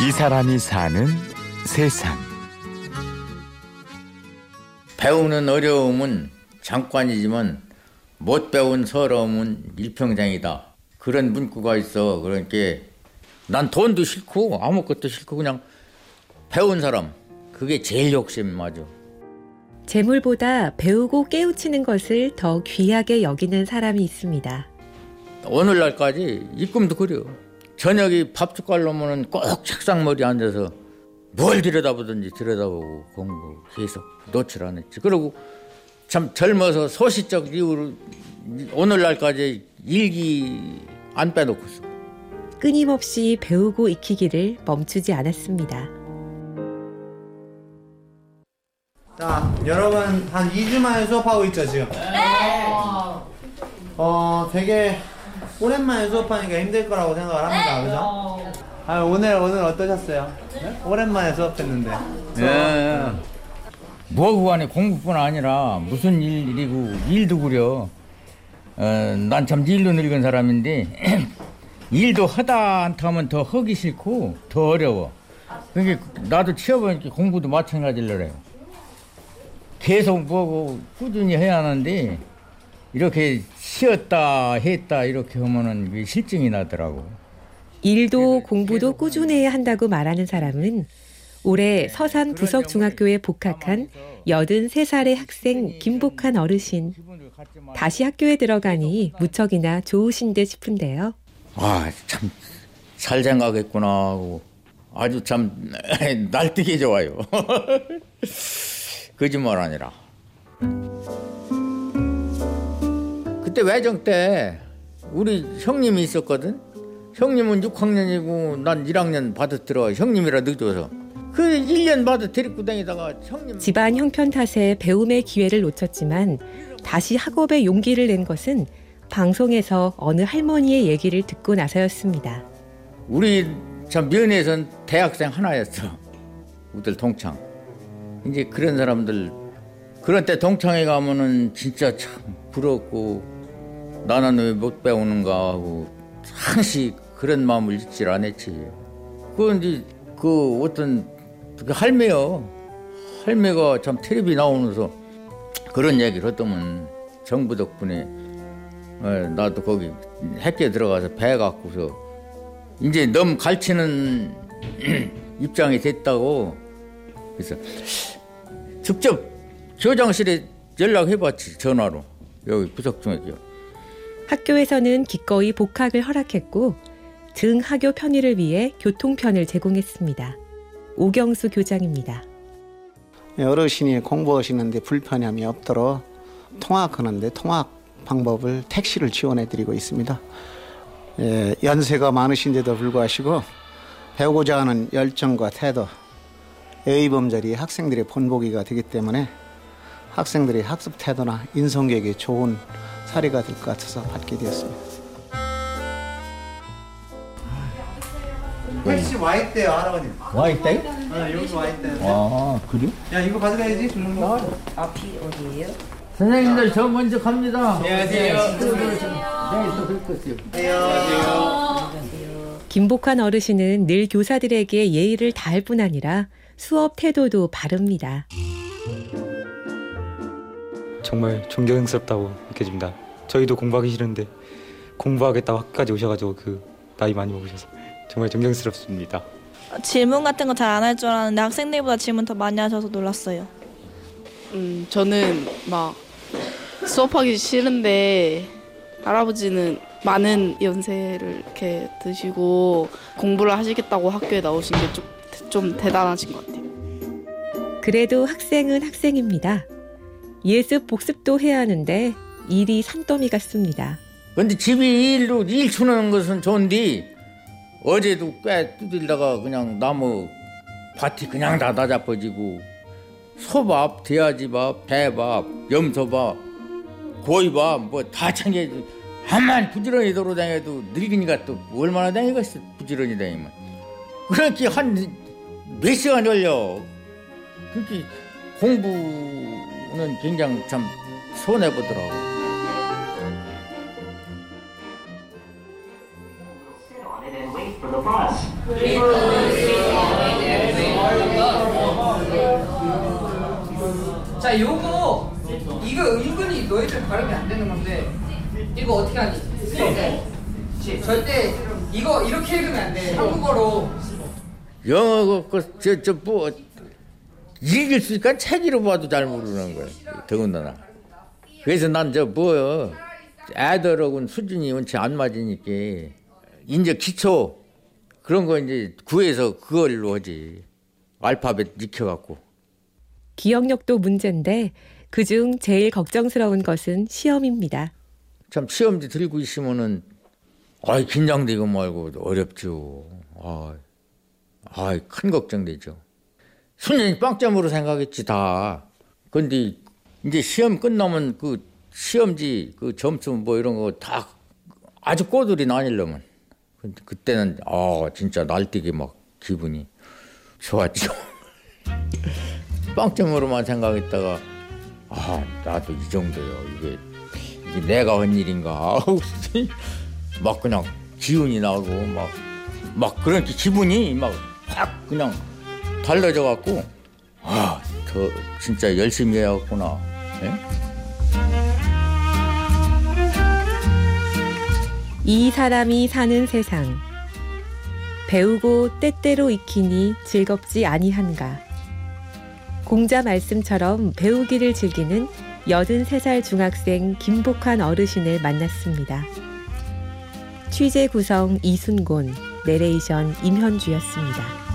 이 사람이 사는 세상. 배우는 어려움은 잠깐이지만 못 배운 서러움은 일평생이다. 그런 문구가 있어. 그러니까 난 돈도 싫고 아무것도 싫고 그냥 배운 사람 그게 제일 욕심 맞아. 재물보다 배우고 깨우치는 것을 더 귀하게 여기는 사람이 있습니다. 오늘날까지 입금도 그려. 저녁에 밥집 가려면은 꼭 책상 머리 앉아서 뭘 들여다보든지 들여다보고 공부 계속 놓칠 안 했지. 그리고 참 젊어서 소시적 이유로 오늘날까지 일기 안 빼놓고 써. 끊임없이 배우고 익히기를 멈추지 않았습니다. 자, 여러분 한 2주 만에 수업하고 있죠, 지금? 네! 어, 되게 오랜만에 수업하니까 힘들 거라고 생각을 합니다, 그죠? 아, 오늘, 오늘 어떠셨어요? 오랜만에 수업했는데. 예. 뭐하고 간에 공부뿐 아니라 무슨 일, 일이고 일도 그려. 어, 난참 일로 늙은 사람인데 일도 하다 않다 하면 더 하기 싫고 더 어려워. 그게 나도 취업하니까 공부도 마찬가지로 그래요. 계속 뭐고 꾸준히 해야 하는데 이렇게 쉬었다 했다 이렇게 하면은 실증이 나더라고. 일도 공부도 꾸준해야 한다고 말하는 사람은 올해 서산 부석중학교에 복학한 83살의 학생 김복한 어르신. 다시 학교에 들어가니 무척이나 좋으신 듯 싶은데요. 아, 참, 잘 생각했구나 하고 아주 참 날뛰게 좋아요. 거짓말 아니라. 그때 외정 때 우리 형님이 있었거든. 형님은 6학년이고 난 1학년 받아 들어. 형님이라 늦어서. 그 1년 받아 데리고 다니다가 형님 집안 형편 탓에 배움의 기회를 놓쳤지만 다시 학업에 용기를 낸 것은 방송에서 어느 할머니의 얘기를 듣고 나서였습니다. 우리 참 면에선 대학생 하나였어. 우들 동창. 이제 그런 사람들 그런 때 동창회 가면은 진짜 참 부럽고 나는 왜 못 배우는가 하고 항시 그런 마음을 잊질 않았지. 그 이제 그 어떤 그 할매요. 할매가 참 텔레비 나오면서 그런 얘기를 했더만 정부 덕분에 어, 나도 거기 학교에 들어가서 배 갖고서 이제 너무 갈치는 입장이 됐다고 그래서 직접 교장실에 연락해봤지 전화로 여기 부석중학교 학교에서는 기꺼이 복학을 허락했고 등하교 편의를 위해 교통편을 제공했습니다. 오경수 교장입니다. 어르신이 공부하시는데 불편함이 없도록 통학하는데 통학 방법을 택시를 지원해드리고 있습니다. 예, 연세가 많으신데도 불구하시고 배우고자 하는 열정과 태도, 예의범절이 학생들의 본보기가 되기 때문에 학생들의 학습 태도나 인성교육에 좋은 사례가 될 것 같아서 받게 되었습니다. 택시 와 있대요, 할아버님. 와 있다요? 어, 여기 와 있대요. 아 그래? 야, 이거 가져가야지, 주는 거. 앞이 어디예요? 선생님들 저 먼저 갑니다. 안녕하세요. 내일 또 뵙겠어요. 김복환 어르신은 늘 교사들에게 예의를 다할 뿐 아니라 수업 태도도 바릅니다. 정말 존경스럽다고 느껴집니다. 저희도 공부하기 싫은데 공부하겠다고 학교까지 오셔가지고 그 나이 많이 먹으셔서 정말 존경스럽습니다. 질문 같은 거 잘 안 할 줄 알았는데 학생들보다 질문 더 많이 하셔서 놀랐어요. 음, 저는 막 수업하기 싫은데 할아버지는 많은 연세를 이렇게 드시고 공부를 하시겠다고 학교에 나오신 게 좀 좀 대단하신 것 같아요. 그래도 학생은 학생입니다. 예습 복습도 해야 하는데 일이 산더미 같습니다. 근데 집이 일로 일 추는 것은 좋은데 어제도 꽤 두들다가 그냥 나무 밭이 그냥 다 나자빠지고 소밥, 돼지밥, 배밥, 염소밥, 고이밥 뭐 다 챙겨 한만 부지런히 돌아다녀도 늙으니까 또 얼마나 다니겠어 부지런히 다니면. 그렇게 한 몇 시간 걸려. 그렇게 공부 는 굉장히 참 손해 보더라고 자, 요거 이거 은근히 너희들 발음이 안 되는 건데 이거 어떻게 하니? 절대 절대 이거 이렇게 읽으면 안 돼. 한국어로 영어 그저저뭐 읽을 수 있으니까 책으로 봐도 잘 모르는 거야. 더군다나. 그래서 난 저 뭐요 애들하고는 수준이 원체 안 맞으니까 이제 기초 그런 거 이제 구해서 그걸로 하지. 알파벳 익혀갖고. 기억력도 문제인데 그중 제일 걱정스러운 것은 시험입니다. 참 시험지 들고 있으면은 아이 긴장되고 말고 어렵죠. 아, 아이 큰 걱정되죠. 순전히 빵점으로 생각했지 다. 근데 이제 시험 끝나면 그 시험지 그 점수 뭐 이런 거 다 아주 꼬들이 나뉘려면 근데 그때는 아 진짜 날뛰기 막 기분이 좋았죠. 빵점으로만 생각했다가 아 나도 이 정도요 이게 이게 내가 한 일인가 막 그냥 기운이 나고 막 막 그런 기분이 막 확 그냥 달라져 갖고 아 더 진짜 열심히 해야겠구나 예? 이 사람이 사는 세상. 배우고 때때로 익히니 즐겁지 아니한가. 공자 말씀처럼 배우기를 즐기는 83살 중학생 김복환 어르신을 만났습니다. 취재 구성 이순곤, 내레이션 임현주였습니다.